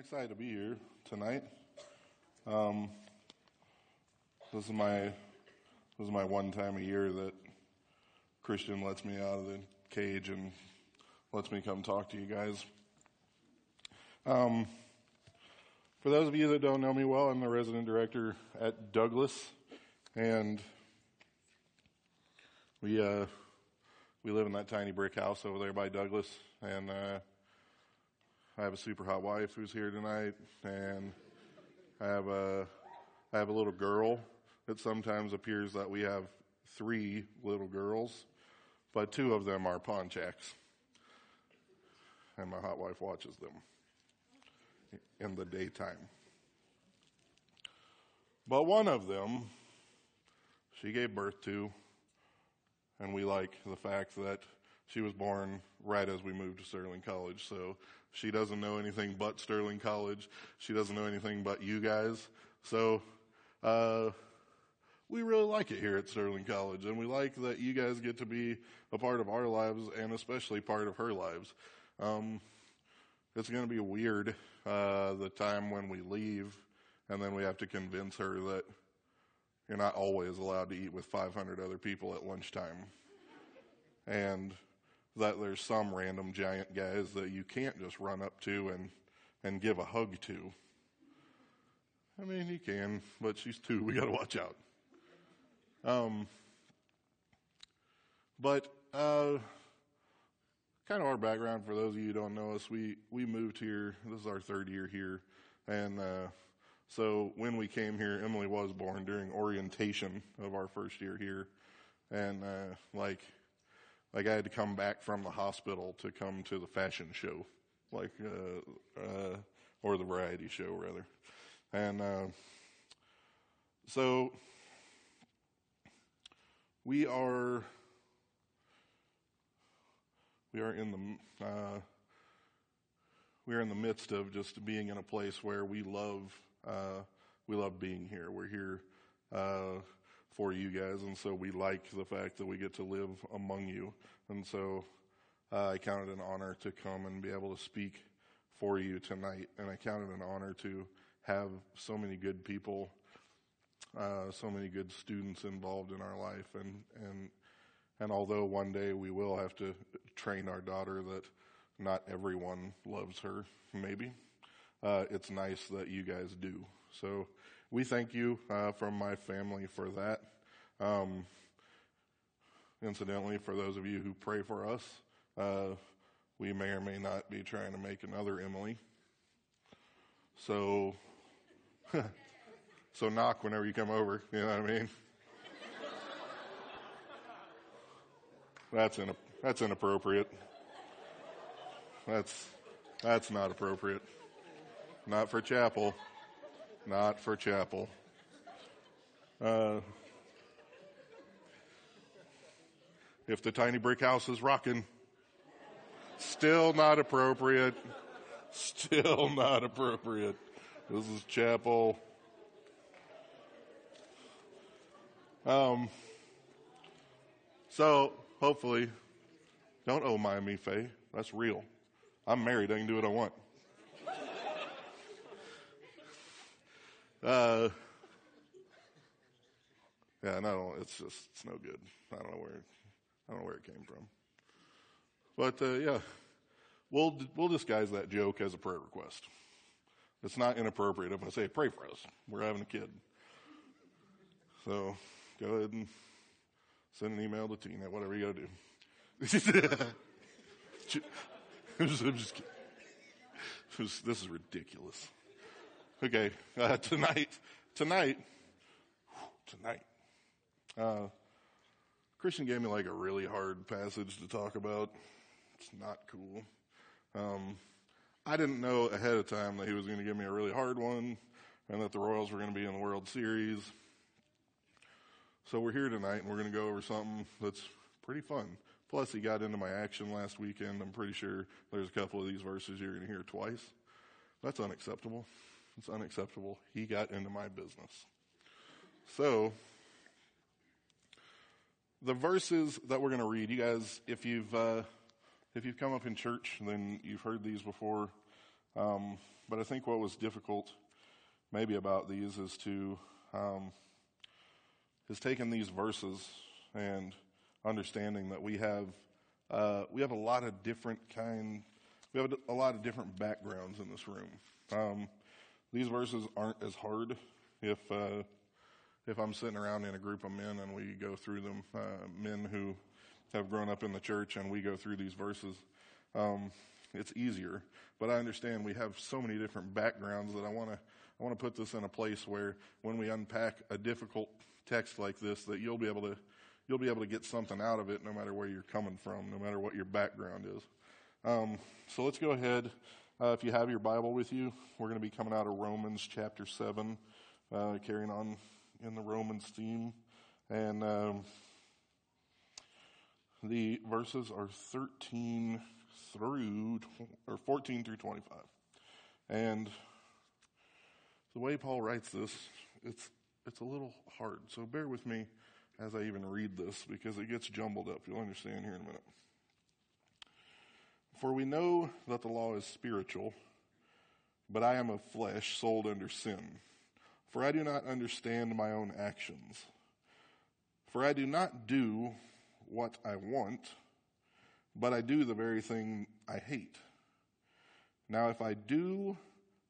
excited to be here tonight. Um, this is my this is my one time a year that Christian lets me out of the cage and lets me come talk to you guys. Um, for those of you that don't know me well, I'm the resident director at Douglas, and we uh, we live in that tiny brick house over there by Douglas, and uh, I have a super hot wife who's here tonight, and I have a I have a little girl. It sometimes appears that we have three little girls, but two of them are Ponchaks, and my hot wife watches them in the daytime. But one of them, she gave birth to, and we like the fact that she was born right as we moved to Sterling College. So she doesn't know anything but Sterling College. She doesn't know anything but you guys. So, uh, we really like it here at Sterling College and we like that you guys get to be a part of our lives and especially part of her lives. Um, it's going to be weird, uh, the time when we leave and then we have to convince her that you're not always allowed to eat with 500 other people at lunchtime. And that there's some random giant guys that you can't just run up to and, and give a hug to. I mean, you can, but she's two. We got to watch out. Um, but uh, kind of our background for those of you who don't know us, we we moved here. This is our third year here, and uh, so when we came here, Emily was born during orientation of our first year here, and uh, like like I had to come back from the hospital to come to the fashion show, like uh, uh, or the variety show rather, and uh, so we are we are in the uh, we are in the midst of just being in a place where we love uh, we love being here. We're here uh, for you guys, and so we like the fact that we get to live among you. And so uh, I count it an honor to come and be able to speak for you tonight, and I count it an honor to have so many good people, uh, so many good students involved in our life, and and and although one day we will have to train our daughter that not everyone loves her, maybe, uh, it's nice that you guys do. So we thank you uh, from my family for that. Um, incidentally, for those of you who pray for us, uh, we may or may not be trying to make another Emily. So, so knock whenever you come over. You know what I mean? That's in, that's inappropriate. That's that's not appropriate. Not for chapel. Not for chapel. Uh, if the tiny brick house is rocking, still not appropriate. Still not appropriate. This is chapel. Um, so hopefully, don't owe my me, Faye. That's real. I'm married. I can do what I want. Uh, yeah, no, it's just it's no good. I don't know where I don't know where it came from, but uh, yeah, we'll we'll disguise that joke as a prayer request. It's not inappropriate if I say pray for us. We're having a kid, so go ahead and send an email to Tina. Whatever you got to do. I'm just, I'm just kidding. This is ridiculous. Okay, uh, tonight, tonight, tonight, uh, Christian gave me like a really hard passage to talk about. It's not cool. Um, I didn't know ahead of time that he was going to give me a really hard one and that the Royals were going to be in the World Series. So we're here tonight and we're going to go over something that's pretty fun. Plus, he got into my action last weekend. I'm pretty sure there's a couple of these verses you're going to hear twice. That's unacceptable. It's unacceptable. He got into my business. So, the verses that we're going to read, you guys, if you've, uh, if you've come up in church, then you've heard these before. Um, but I think what was difficult maybe about these is to um, is taking these verses and understanding that we have uh, we have a lot of different kind we have a lot of different backgrounds in this room. Um, these verses aren't as hard if uh, if I'm sitting around in a group of men and we go through them, uh, men who have grown up in the church and we go through these verses. Um, it's easier, but I understand we have so many different backgrounds that I want to I want to put this in a place where when we unpack a difficult text like this, that you'll be able to you'll be able to get something out of it, no matter where you're coming from, no matter what your background is. Um, so let's go ahead. Uh, if you have your Bible with you, we're going to be coming out of Romans chapter seven, uh, carrying on in the Romans theme, and um, the verses are thirteen through or fourteen through twenty-five, and the way Paul writes this, it's, it's a little hard. So bear with me as I even read this because it gets jumbled up. You'll understand here in a minute. For we know that the law is spiritual, but I am of flesh, sold under sin. For I do not understand my own actions. For I do not do what I want, but I do the very thing I hate. Now, if I do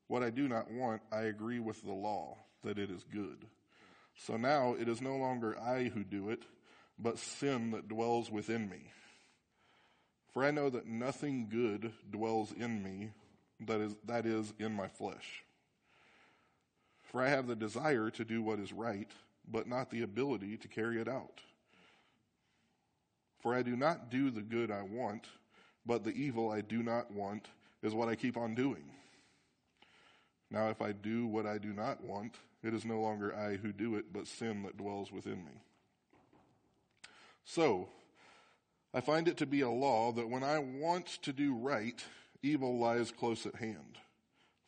what I do not want, I agree with the law that it is good. So now it is no longer I who do it, but sin that dwells within me. For I know that nothing good dwells in me, that is, that is in my flesh. For I have the desire to do what is right, but not the ability to carry it out. For I do not do the good I want, but the evil I do not want is what I keep on doing. Now, if I do what I do not want, it is no longer I who do it, but sin that dwells within me. So, I find it to be a law that when I want to do right, evil lies close at hand.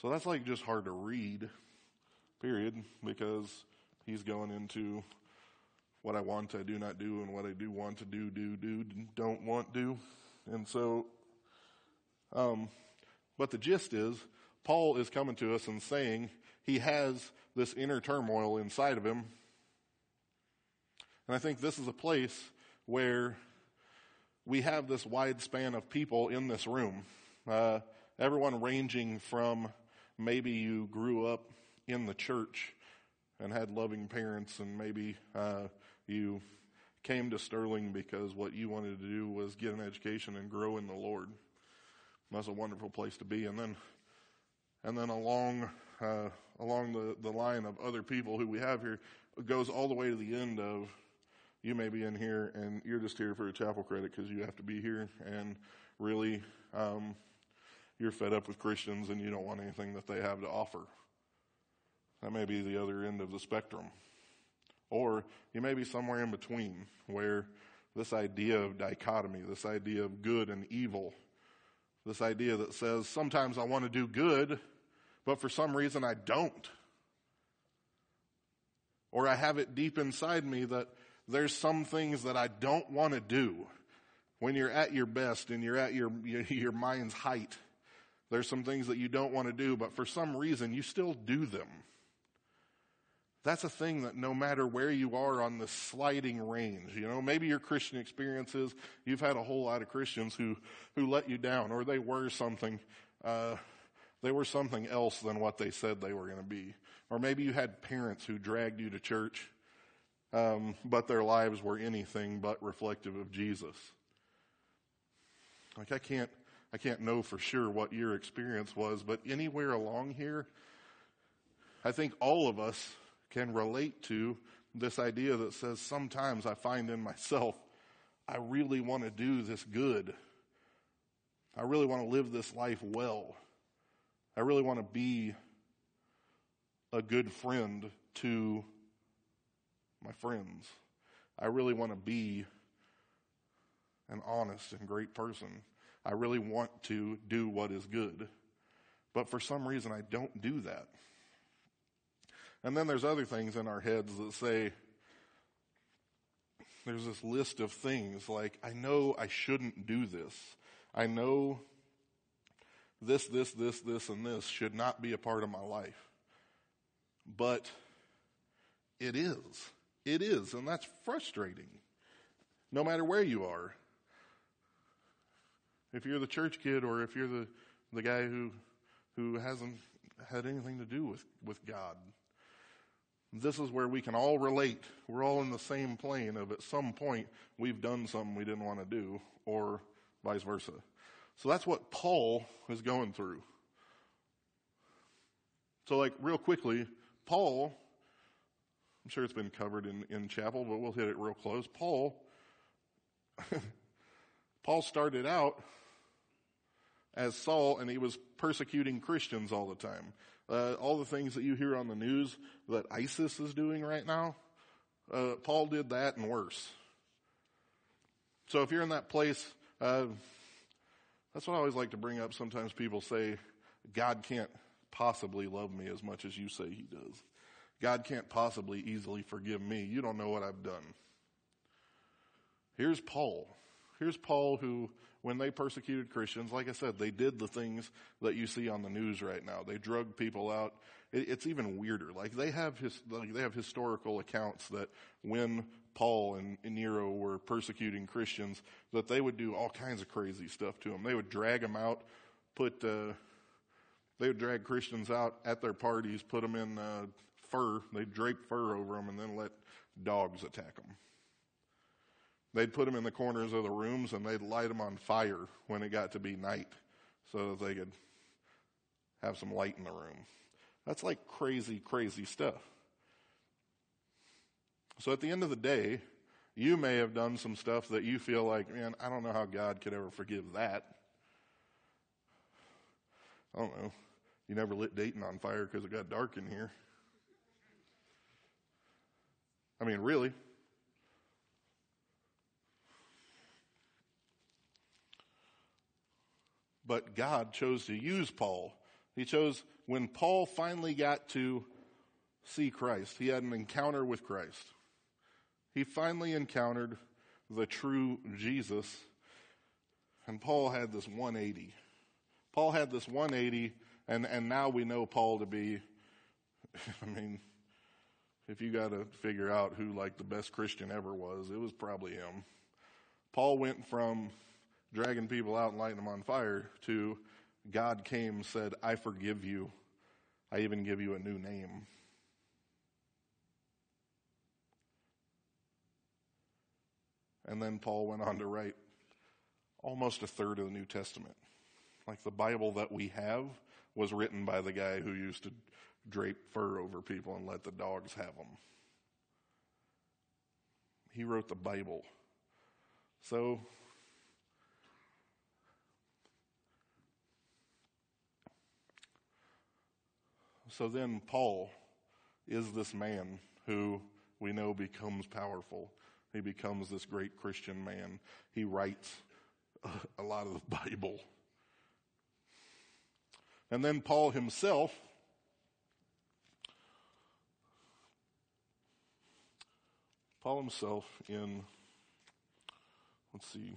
So that's like just hard to read, period, because he's going into what I want, I do not do, and what I do want to do, do, do, don't want, do. And so, um, but the gist is, Paul is coming to us and saying he has this inner turmoil inside of him. And I think this is a place where we have this wide span of people in this room. Uh, everyone ranging from maybe you grew up in the church and had loving parents, and maybe uh, you came to Sterling because what you wanted to do was get an education and grow in the Lord. That's a wonderful place to be. And then, and then along uh, along the, the line of other people who we have here goes all the way to the end of you may be in here and you're just here for a chapel credit because you have to be here and really um, you're fed up with Christians and you don't want anything that they have to offer. That may be the other end of the spectrum. Or you may be somewhere in between where this idea of dichotomy, this idea of good and evil, this idea that says sometimes I want to do good but for some reason I don't. Or I have it deep inside me that there's some things that I don't want to do. When you're at your best and you're at your, your mind's height, there's some things that you don't want to do, but for some reason you still do them. That's a thing that no matter where you are on the sliding range, you know, maybe your Christian experiences, you've had a whole lot of Christians who, who let you down or they were something, uh, they were something else than what they said they were going to be. Or maybe you had parents who dragged you to church, um, but their lives were anything but reflective of Jesus. Like I can't, I can't know for sure what your experience was, but anywhere along here, I think all of us can relate to this idea that says sometimes I find in myself, I really want to do this good. I really want to live this life well. I really want to be a good friend to my friends. I really want to be an honest and great person. I really want to do what is good. But for some reason, I don't do that. And then there's other things in our heads that say, there's this list of things like, I know I shouldn't do this. I know this, this, this, this, and this should not be a part of my life. But it is. It is, and that's frustrating. No matter where you are. If you're the church kid or if you're the, the guy who, who hasn't had anything to do with, with God. This is where we can all relate. We're all in the same plane of at some point we've done something we didn't want to do, or vice versa. So that's what Paul is going through. So, like, real quickly, Paul, I'm sure it's been covered in, in chapel, but we'll hit it real close. Paul, Paul started out as Saul and he was persecuting Christians all the time. Uh, all the things that you hear on the news that ISIS is doing right now, uh, Paul did that and worse. So if you're in that place, uh, that's what I always like to bring up. Sometimes people say, God can't possibly love me as much as you say he does. God can't possibly easily forgive me. You don't know what I've done. Here's Paul. Here's Paul who, when they persecuted Christians, like I said, they did the things that you see on the news right now. They drug people out. it's even weirder. Like they have his, like they have historical accounts that when Paul and, Nero were persecuting Christians, that they would do all kinds of crazy stuff to them. They would drag them out, put, uh, they would drag Christians out at their parties, put them in uh, fur. They'd drape fur over them and then let dogs attack them. They'd put them in the corners of the rooms and they'd light them on fire when it got to be night so that they could have some light in the room. That's like crazy, crazy stuff. So at the end of the day, you may have done some stuff that you feel like, man, I don't know how God could ever forgive that. I don't know. You never lit Dayton on fire because it got dark in here. I mean, really. But God chose to use Paul. He chose when Paul finally got to see Christ, he had an encounter with Christ. He finally encountered the true Jesus. And Paul had this 180. Paul had this 180, and, and now we know Paul to be, I mean, if you got to figure out who like the best Christian ever was, it was probably him. Paul went from dragging people out and lighting them on fire to God came said, I forgive you. I even give you a new name. And then Paul went on to write almost a third of the New Testament. Like the Bible that we have was written by the guy who used to drape fur over people and let the dogs have them. He wrote the Bible. So, so then Paul is this man who we know becomes powerful. He becomes this great Christian man. He writes a lot of the Bible. And then Paul himself Paul himself in let's see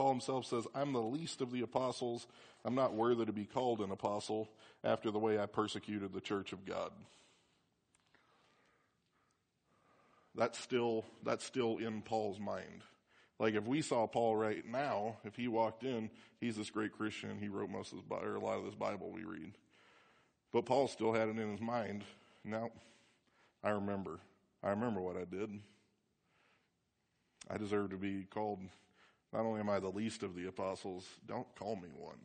Paul himself says, I'm the least of the apostles. I'm not worthy to be called an apostle after the way I persecuted the church of God. that's still, that's still in Paul's mind. Like if we saw Paul right now, if he walked in, he's this great Christian. He wrote most of this, or a lot of this Bible we read. But Paul still had it in his mind. Now, I remember. I remember what I did. I deserve to be called, not only am I the least of the apostles, don't call me one.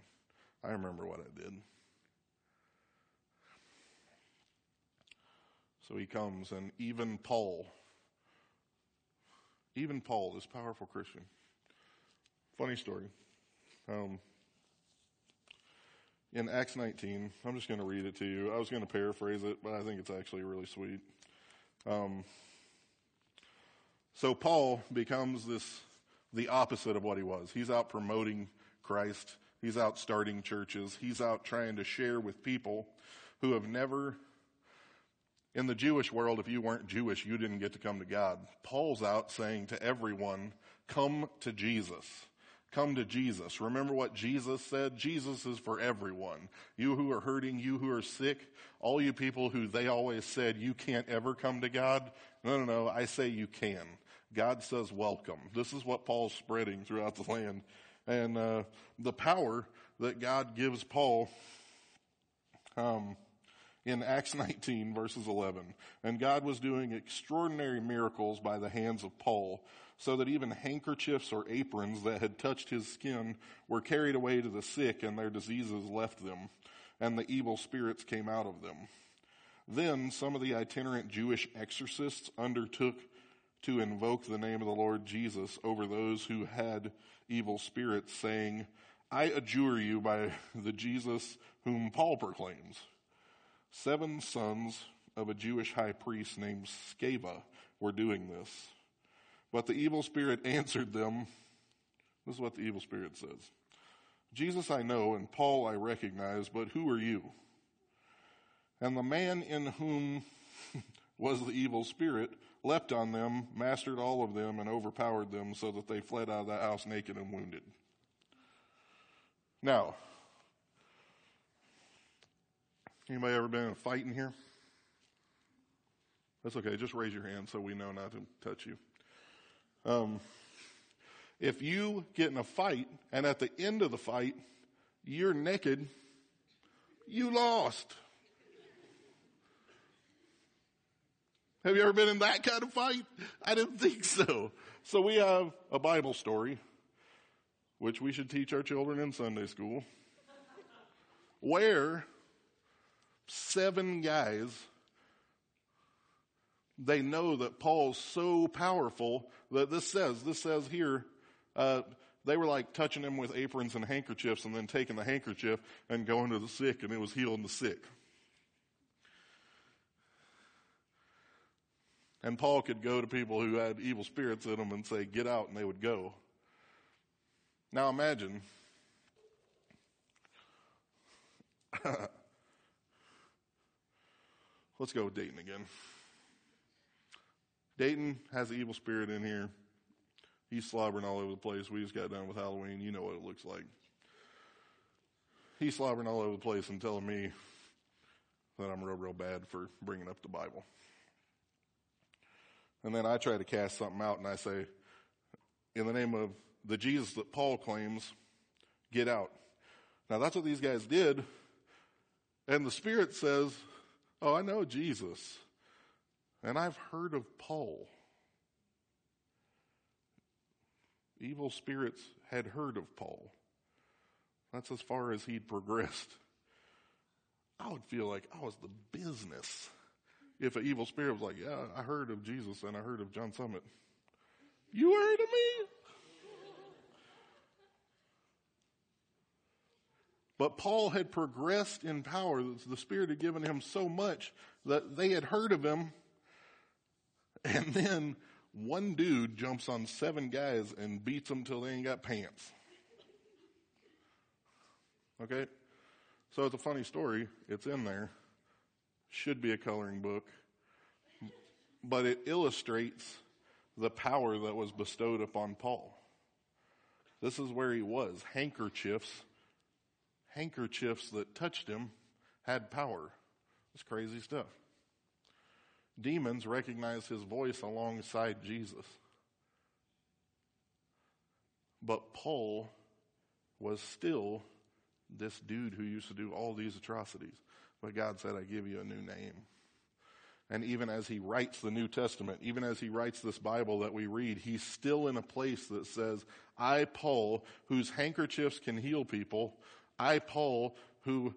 I remember what I did. So he comes, and even Paul, even Paul, this powerful Christian. Funny story. Um, in Acts 19, I'm just going to read it to you. I was going to paraphrase it, but I think it's actually really sweet. Um, so Paul becomes this, the opposite of what he was. He's out promoting Christ. He's out starting churches. He's out trying to share with people who have never, in the Jewish world, if you weren't Jewish, you didn't get to come to God. Paul's out saying to everyone, come to Jesus. Come to Jesus. Remember what Jesus said? Jesus is for everyone. You who are hurting, you who are sick, all you people who they always said you can't ever come to God. No, no, no. I say you can. God says welcome. This is what Paul's spreading throughout the land. And uh, the power that God gives Paul um, in Acts 19, verses 11. And God was doing extraordinary miracles by the hands of Paul, so that even handkerchiefs or aprons that had touched his skin were carried away to the sick, and their diseases left them, and the evil spirits came out of them. Then some of the itinerant Jewish exorcists undertook to invoke the name of the Lord Jesus over those who had evil spirits, saying, I adjure you by the Jesus whom Paul proclaims. Seven sons of a Jewish high priest named Sceva were doing this. But the evil spirit answered them. This is what the evil spirit says. Jesus I know and Paul I recognize, but who are you? And the man in whom was the evil spirit leapt on them, mastered all of them, and overpowered them so that they fled out of that house naked and wounded. Now, anybody ever been in a fight in here? That's okay. Just raise your hand so we know not to touch you. Um, if you get in a fight and at the end of the fight you're naked, you lost. Have you ever been in that kind of fight? I didn't think so. So we have a Bible story, which we should teach our children in Sunday school, where seven guys, they know that Paul's so powerful that this says, this says here, uh, they were like touching him with aprons and handkerchiefs and then taking the handkerchief and going to the sick and it was healing the sick. And Paul could go to people who had evil spirits in them and say, get out, and they would go. Now imagine. Let's go with Dayton again. Dayton has an evil spirit in here. He's slobbering all over the place. We just got done with Halloween. You know what it looks like. He's slobbering all over the place and telling me that I'm real, real bad for bringing up the Bible. And then I try to cast something out and I say, in the name of the Jesus that Paul claims, get out. Now that's what these guys did. And the Spirit says, Oh, I know Jesus. And I've heard of Paul. Evil spirits had heard of Paul. That's as far as he'd progressed. I would feel like I was the business if an evil spirit was like, yeah, I heard of Jesus and I heard of John Summit. You heard of me? But Paul had progressed in power. The Spirit had given him so much that they had heard of him. And then one dude jumps on seven guys and beats them till they ain't got pants. Okay? So it's a funny story. It's in there should be a coloring book, but it illustrates the power that was bestowed upon Paul. This is where he was. Handkerchiefs, handkerchiefs that touched him had power. It's crazy stuff. Demons recognized his voice alongside Jesus. But Paul was still this dude who used to do all these atrocities. But God said, I give you a new name. And even as he writes the New Testament, even as he writes this Bible that we read, he's still in a place that says, I, Paul, whose handkerchiefs can heal people, I, Paul, who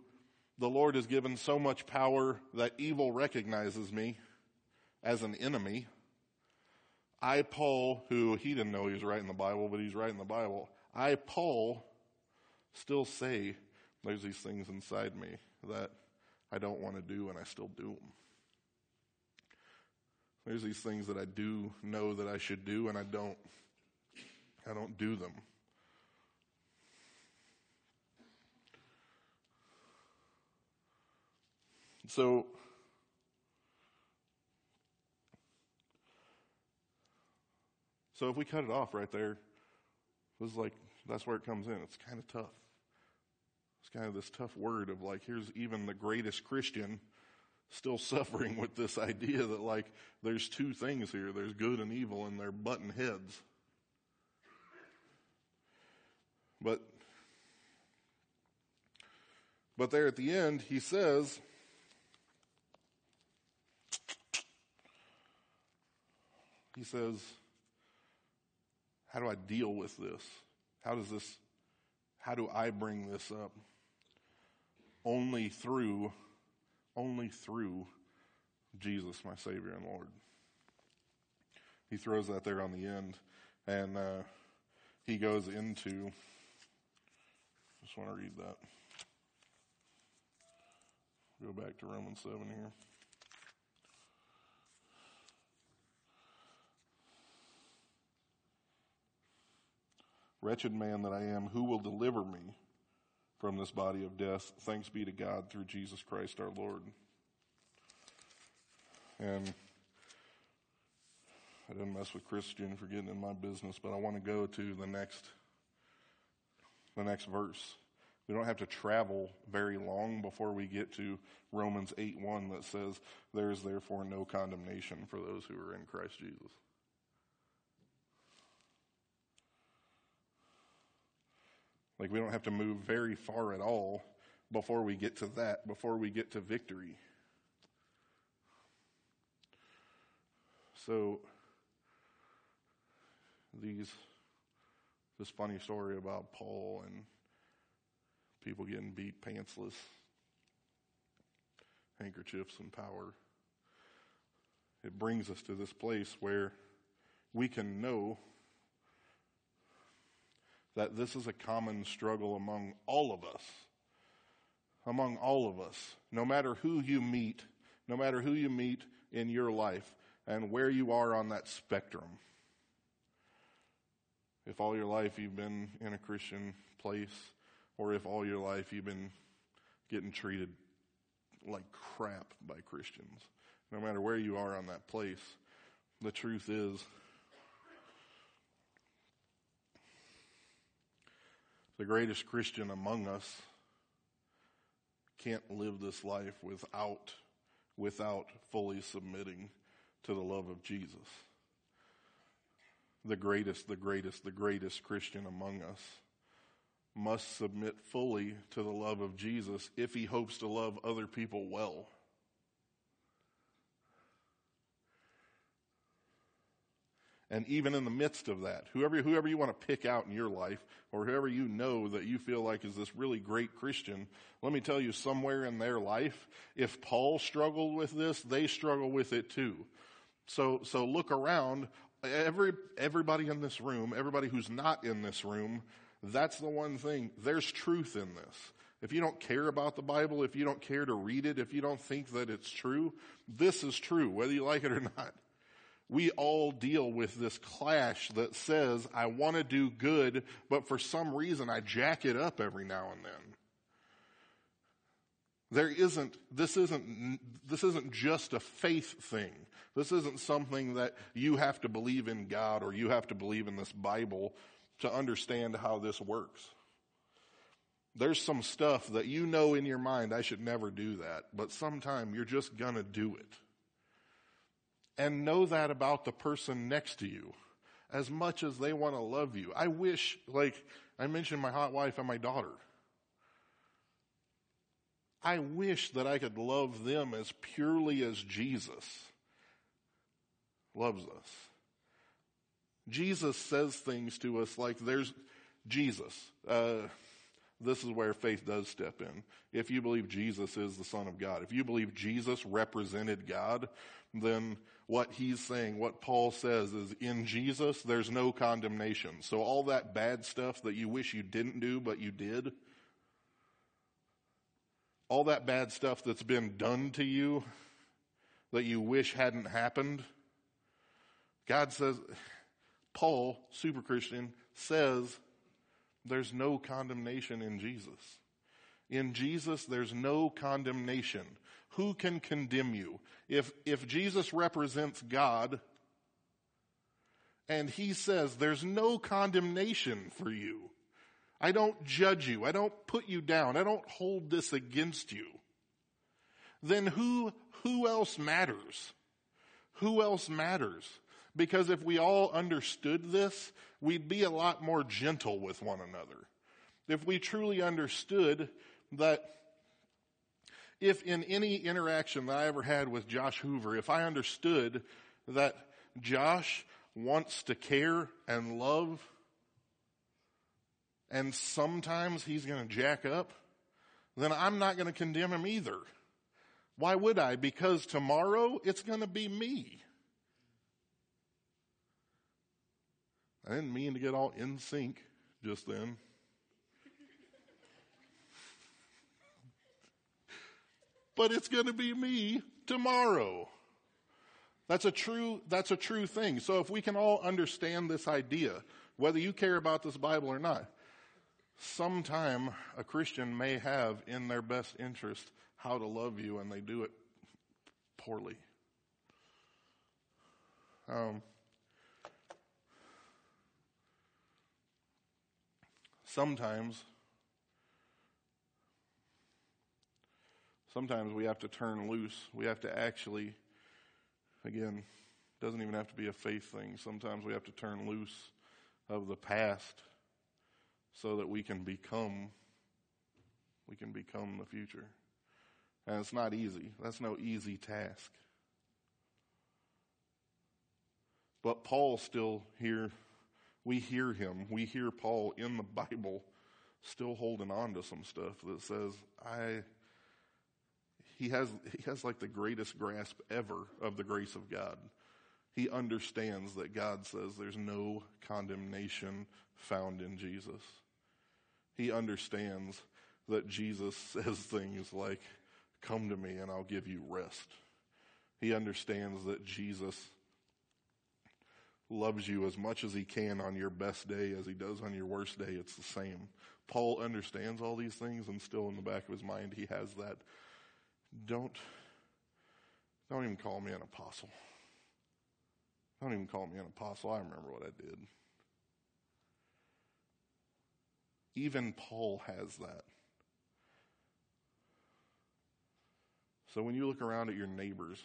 the Lord has given so much power that evil recognizes me as an enemy. I, Paul, who he didn't know he was writing the Bible, but he's writing the Bible. I, Paul, still say there's these things inside me that I don't want to do and I still do them. There's these things that I do know that I should do and I don't. I don't do them. So, so if we cut it off right there, this is like that's where it comes in. It's kind of tough. It's kind of this tough word of like, here's even the greatest Christian still suffering with this idea that like there's two things here. There's good and evil and they're button heads. But but there at the end he says he says how do i deal with this? How does this how do i bring this up only through only through Jesus, my Savior and Lord. He throws that there on the end, and uh, he goes into. Just want to read that. Go back to Romans 7 here. Wretched man that I am, who will deliver me from this body of death. Thanks be to God through Jesus Christ our Lord. And I didn't mess with Christian for getting in my business, but I want to go to the next the next verse. We don't have to travel very long before we get to Romans 8 1 that says, There is therefore no condemnation for those who are in Christ Jesus. Like we don't have to move very far at all before we get to that, before we get to victory. So these this funny story about Paul and people getting beat pantsless, handkerchiefs and power. It brings us to this place where we can know that this is a common struggle among all of us. Among all of us. No matter who you meet, no matter who you meet in your life and where you are on that spectrum. If all your life you've been in a Christian place, or if all your life you've been getting treated like crap by Christians, no matter where you are on that place, the truth is the greatest Christian among us can't live this life without, without fully submitting to the love of Jesus. The greatest, the greatest, the greatest Christian among us must submit fully to the love of Jesus if he hopes to love other people well. And even in the midst of that, whoever, whoever you want to pick out in your life, or whoever you know that you feel like is this really great Christian, let me tell you, somewhere in their life, if Paul struggled with this, they struggle with it too. So, so look around. Every, everybody in this room, everybody who's not in this room, that's the one thing. There's truth in this. If you don't care about the Bible, if you don't care to read it, if you don't think that it's true, this is true, whether you like it or not we all deal with this clash that says, I want to do good, but for some reason I jack it up every now and then. There isn't, this isn't, this isn't just a faith thing. This isn't something that you have to believe in God or you have to believe in this Bible to understand how this works. There's some stuff that you know in your mind, I should never do that, but sometime you're just gonna do it and know that about the person next to you as much as they want to love you. I wish, like I mentioned my hot wife and my daughter. I wish that I could love them as purely as Jesus loves us. Jesus says things to us like there's Jesus. Uh, this is where faith does step in. If you believe Jesus is the Son of God, if you believe Jesus represented God, then what he's saying, what Paul says is in Jesus, there's no condemnation. So all that bad stuff that you wish you didn't do, but you did, all that bad stuff that's been done to you that you wish hadn't happened, God says, Paul, super Christian, says there's no condemnation in Jesus. In Jesus, there's no condemnation. Who can condemn you? If, if Jesus represents God, and he says there's no condemnation for you, I don't judge you. I don't put you down. I don't hold this against you. Then who, who else matters? Who else matters? Because if we all understood this, we'd be a lot more gentle with one another. If we truly understood that if in any interaction that I ever had with Josh Hoover, if I understood that Josh wants to care and love and sometimes he's going to jack up, then I'm not going to condemn him either. Why would I? Because tomorrow it's going to be me. I didn't mean to get all in sync just then. but it's going to be me tomorrow. That's a true, that's a true thing. So if we can all understand this idea, whether you care about this Bible or not, sometime a Christian may have in their best interest how to love you and they do it poorly. Um, sometimes, sometimes we have to turn loose. We have to actually, again, doesn't even have to be a faith thing. Sometimes we have to turn loose of the past so that we can become we can become the future. And it's not easy. That's no easy task. But Paul still here we hear him. We hear Paul in the Bible still holding on to some stuff that says I he has he has like the greatest grasp ever of the grace of God. He understands that God says there's no condemnation found in Jesus he understands that Jesus says things like, Come to me and I'll give you rest. He understands that Jesus loves you as much as he can on your best day as he does on your worst day. It's the same. Paul understands all these things and still in the back of his mind he has that don't don't even call me an apostle. Don't even call me an apostle. I remember what I did. Even Paul has that. So when you look around at your neighbors,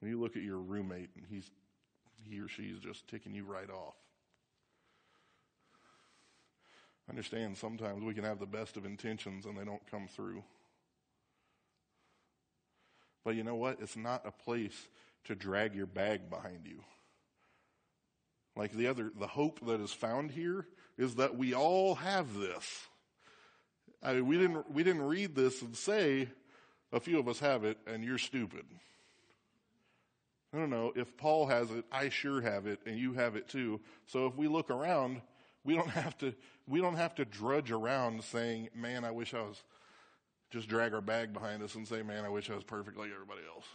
when you look at your roommate and he's he or she's just ticking you right off. Understand sometimes we can have the best of intentions and they don't come through. But you know what? It's not a place to drag your bag behind you. Like the other, the hope that is found here is that we all have this. I mean, we didn't, we didn't read this and say, a few of us have it and you're stupid. I don't know. If Paul has it, I sure have it and you have it too. So if we look around, we don't have to, we don't have to drudge around saying, man, I wish I was, just drag our bag behind us and say, man, I wish I was perfect like everybody else.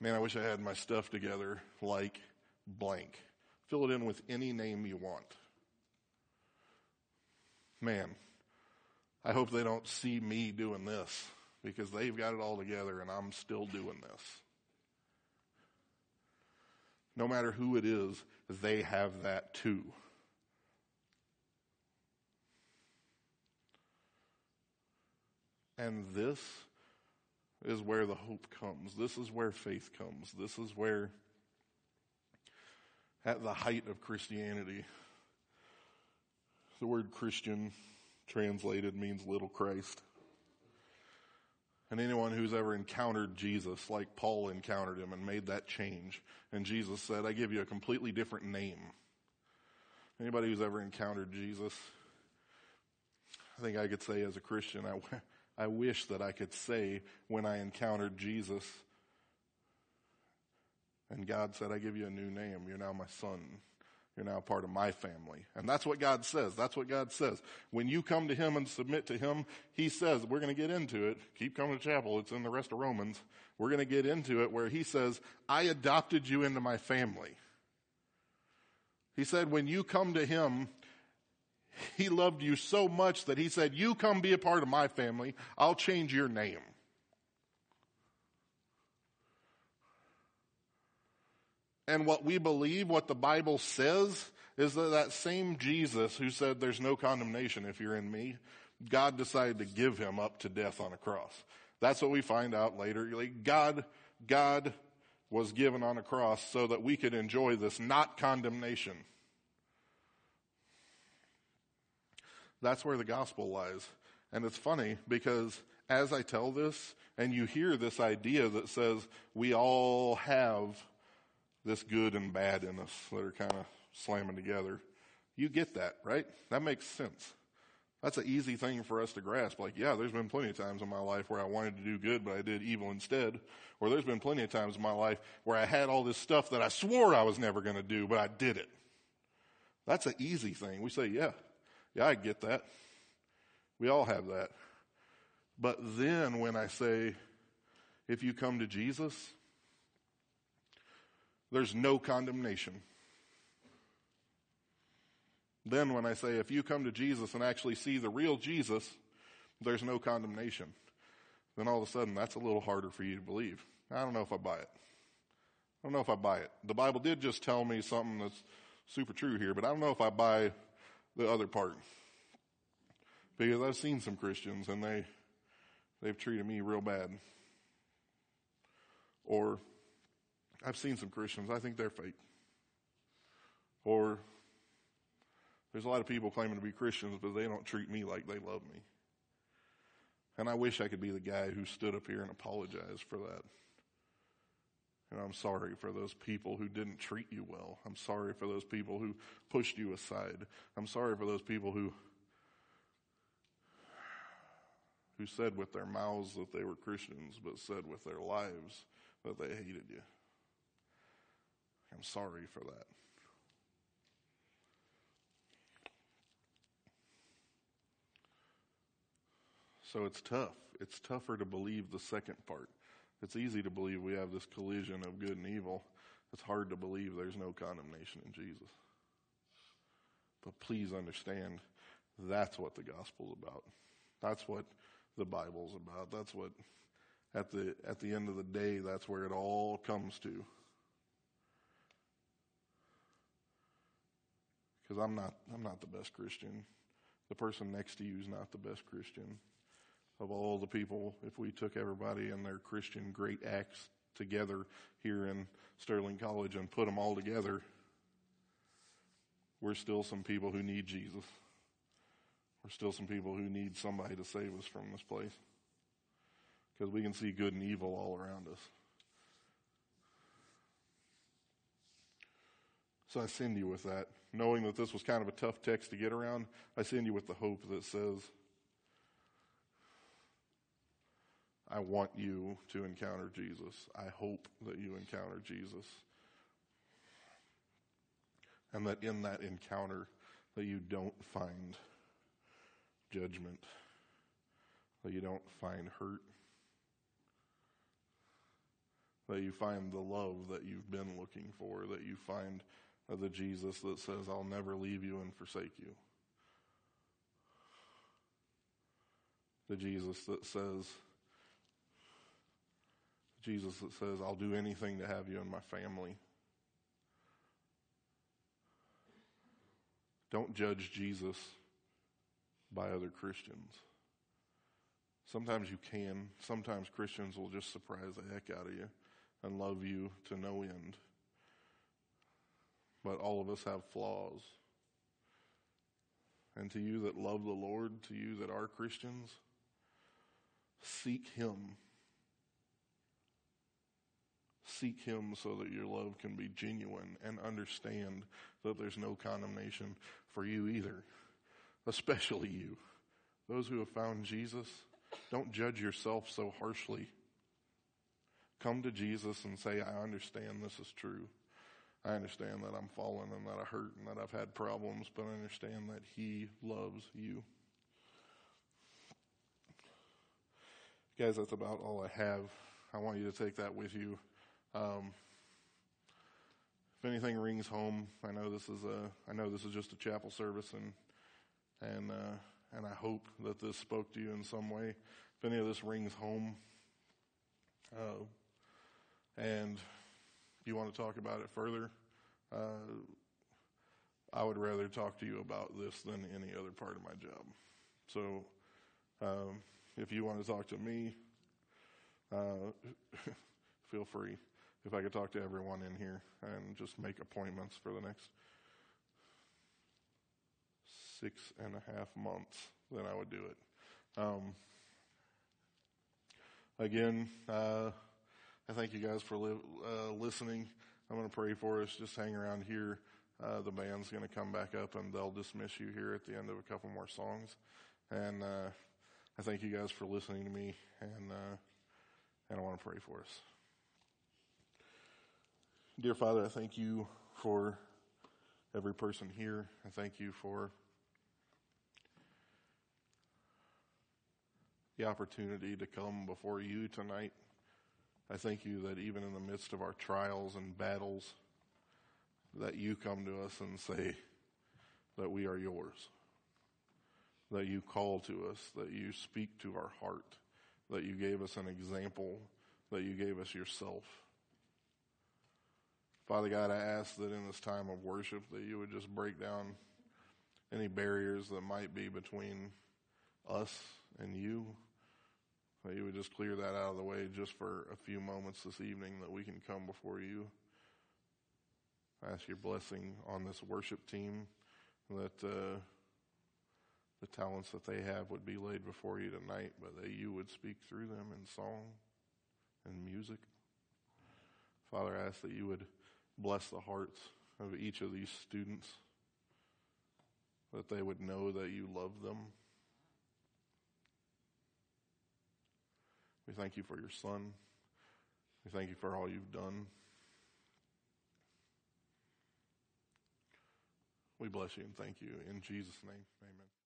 Man, I wish I had my stuff together like blank. Fill it in with any name you want. Man, I hope they don't see me doing this because they've got it all together and I'm still doing this. No matter who it is, they have that too. And this is where the hope comes. This is where faith comes. This is where at the height of Christianity. The word Christian translated means little Christ. And anyone who's ever encountered Jesus, like Paul encountered him and made that change, and Jesus said, I give you a completely different name. Anybody who's ever encountered Jesus, I think I could say as a Christian, I, I wish that I could say when I encountered Jesus, and God said, I give you a new name. You're now my son. You're now part of my family. And that's what God says. That's what God says. When you come to Him and submit to Him, He says, we're going to get into it. Keep coming to chapel. It's in the rest of Romans. We're going to get into it where He says, I adopted you into my family. He said, when you come to Him, He loved you so much that He said, you come be a part of my family. I'll change your name. And what we believe, what the Bible says, is that that same Jesus who said there's no condemnation if you're in me, God decided to give him up to death on a cross. That's what we find out later. Like God, God was given on a cross so that we could enjoy this not condemnation. That's where the gospel lies. And it's funny because as I tell this and you hear this idea that says we all have this good and bad in us that are kind of slamming together. You get that, right? That makes sense. That's an easy thing for us to grasp. Like, yeah, there's been plenty of times in my life where I wanted to do good, but I did evil instead. Or there's been plenty of times in my life where I had all this stuff that I swore I was never going to do, but I did it. That's an easy thing. We say, yeah, yeah, I get that. We all have that. But then when I say, if you come to Jesus, there's no condemnation. Then, when I say, if you come to Jesus and actually see the real Jesus, there's no condemnation, then all of a sudden that's a little harder for you to believe. I don't know if I buy it. I don't know if I buy it. The Bible did just tell me something that's super true here, but I don't know if I buy the other part. Because I've seen some Christians and they, they've treated me real bad. Or I've seen some Christians, I think they're fake. Or there's a lot of people claiming to be Christians, but they don't treat me like they love me. And I wish I could be the guy who stood up here and apologized for that. And I'm sorry for those people who didn't treat you well. I'm sorry for those people who pushed you aside. I'm sorry for those people who who said with their mouths that they were Christians, but said with their lives that they hated you. I'm sorry for that. So it's tough. It's tougher to believe the second part. It's easy to believe we have this collision of good and evil. It's hard to believe there's no condemnation in Jesus. But please understand, that's what the gospel's about. That's what the Bible's about. That's what, at the, at the end of the day, that's where it all comes to. Because I'm not I'm not the best Christian. The person next to you is not the best Christian. Of all the people, if we took everybody and their Christian great acts together here in Sterling College and put them all together, we're still some people who need Jesus. We're still some people who need somebody to save us from this place. Because we can see good and evil all around us. So I send you with that. Knowing that this was kind of a tough text to get around, I send you with the hope that says, I want you to encounter Jesus. I hope that you encounter Jesus. And that in that encounter that you don't find judgment, that you don't find hurt, that you find the love that you've been looking for, that you find of the Jesus that says, I'll never leave you and forsake you. The Jesus that says, Jesus that says, I'll do anything to have you in my family. Don't judge Jesus by other Christians. Sometimes you can. Sometimes Christians will just surprise the heck out of you and love you to no end but all of us have flaws. And to you that love the Lord, to you that are Christians, seek Him. Seek Him so that your love can be genuine and understand that there's no condemnation for you either, especially you. Those who have found Jesus, don't judge yourself so harshly. Come to Jesus and say, I understand this is true. I understand that I'm fallen and that I hurt and that I've had problems, but I understand that He loves you. Guys, that's about all I have. I want you to take that with you. Um, if anything rings home, I know this is a, I know this is just a chapel service, and and uh, and I hope that this spoke to you in some way. If any of this rings home, uh, and you want to talk about it further, uh, I would rather talk to you about this than any other part of my job. So, um, if you want to talk to me, uh, feel free. If I could talk to everyone in here and just make appointments for the next six and a half months, then I would do it. Um, again, uh, I thank you guys for li- uh, listening. I'm going to pray for us. Just hang around here. Uh, the band's going to come back up and they'll dismiss you here at the end of a couple more songs. And uh, I thank you guys for listening to me, and uh, and I want to pray for us. Dear Father, I thank you for every person here. I thank you for the opportunity to come before you tonight. I thank you that even in the midst of our trials and battles, that you come to us and say that we are yours that you call to us, that you speak to our heart, that you gave us an example, that you gave us yourself. Father God, I ask that in this time of worship that you would just break down any barriers that might be between us and you. That you would just clear that out of the way just for a few moments this evening that we can come before you. I ask your blessing on this worship team that uh, the talents that they have would be laid before you tonight, but that you would speak through them in song and music. Father, I ask that you would bless the hearts of each of these students, that they would know that you love them. We thank you for your son. We thank you for all you've done. We bless you and thank you. In Jesus' name, amen.